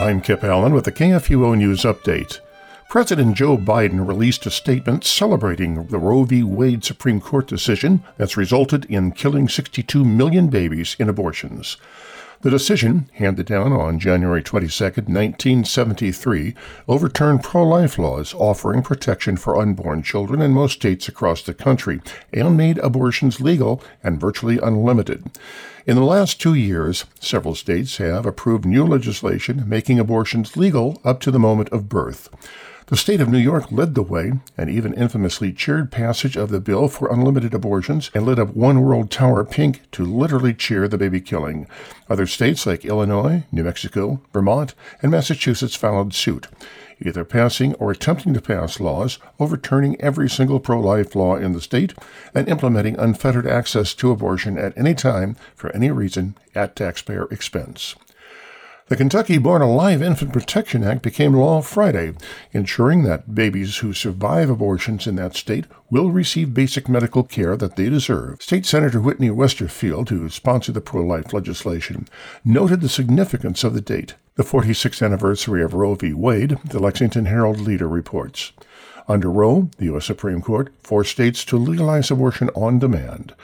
I'm Kip Allen with the KFUO News Update. President Joe Biden released a statement celebrating the Roe v. Wade Supreme Court decision that's resulted in killing 62 million babies in abortions. The decision, handed down on January 22, 1973, overturned pro life laws offering protection for unborn children in most states across the country and made abortions legal and virtually unlimited. In the last two years, several states have approved new legislation making abortions legal up to the moment of birth. The state of New York led the way and even infamously cheered passage of the bill for unlimited abortions and lit up One World Tower pink to literally cheer the baby killing. Other states like Illinois, New Mexico, Vermont, and Massachusetts followed suit, either passing or attempting to pass laws overturning every single pro life law in the state and implementing unfettered access to abortion at any time for any reason at taxpayer expense. The Kentucky Born Alive Infant Protection Act became law Friday, ensuring that babies who survive abortions in that state will receive basic medical care that they deserve. State Senator Whitney Westerfield, who sponsored the pro life legislation, noted the significance of the date, the 46th anniversary of Roe v. Wade, the Lexington Herald Leader reports. Under Roe, the U.S. Supreme Court forced states to legalize abortion on demand.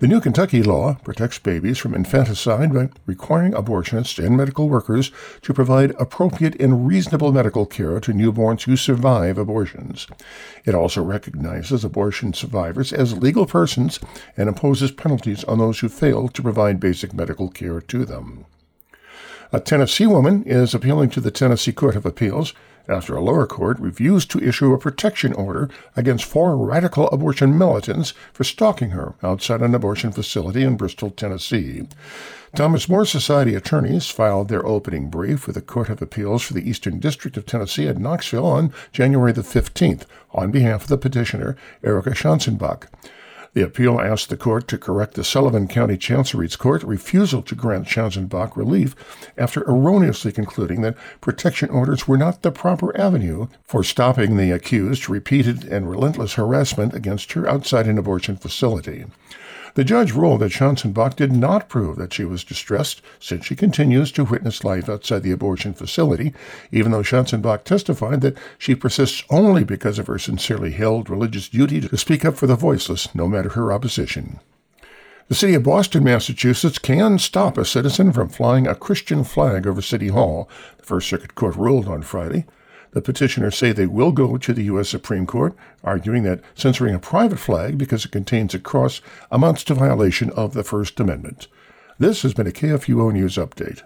The new Kentucky law protects babies from infanticide by requiring abortionists and medical workers to provide appropriate and reasonable medical care to newborns who survive abortions. It also recognizes abortion survivors as legal persons and imposes penalties on those who fail to provide basic medical care to them. A Tennessee woman is appealing to the Tennessee Court of Appeals after a lower court refused to issue a protection order against four radical abortion militants for stalking her outside an abortion facility in Bristol, Tennessee. Thomas More Society attorneys filed their opening brief with the Court of Appeals for the Eastern District of Tennessee at Knoxville on January the 15th on behalf of the petitioner, Erica Schanzenbach. The appeal asked the court to correct the Sullivan County Chancery's court refusal to grant Schanzenbach relief after erroneously concluding that protection orders were not the proper avenue for stopping the accused repeated and relentless harassment against her outside an abortion facility. The judge ruled that Schanzenbach did not prove that she was distressed since she continues to witness life outside the abortion facility, even though Schanzenbach testified that she persists only because of her sincerely held religious duty to speak up for the voiceless, no matter her opposition. The city of Boston, Massachusetts can stop a citizen from flying a Christian flag over City Hall, the First Circuit Court ruled on Friday. The petitioners say they will go to the U.S. Supreme Court, arguing that censoring a private flag because it contains a cross amounts to violation of the First Amendment. This has been a KFUO News Update.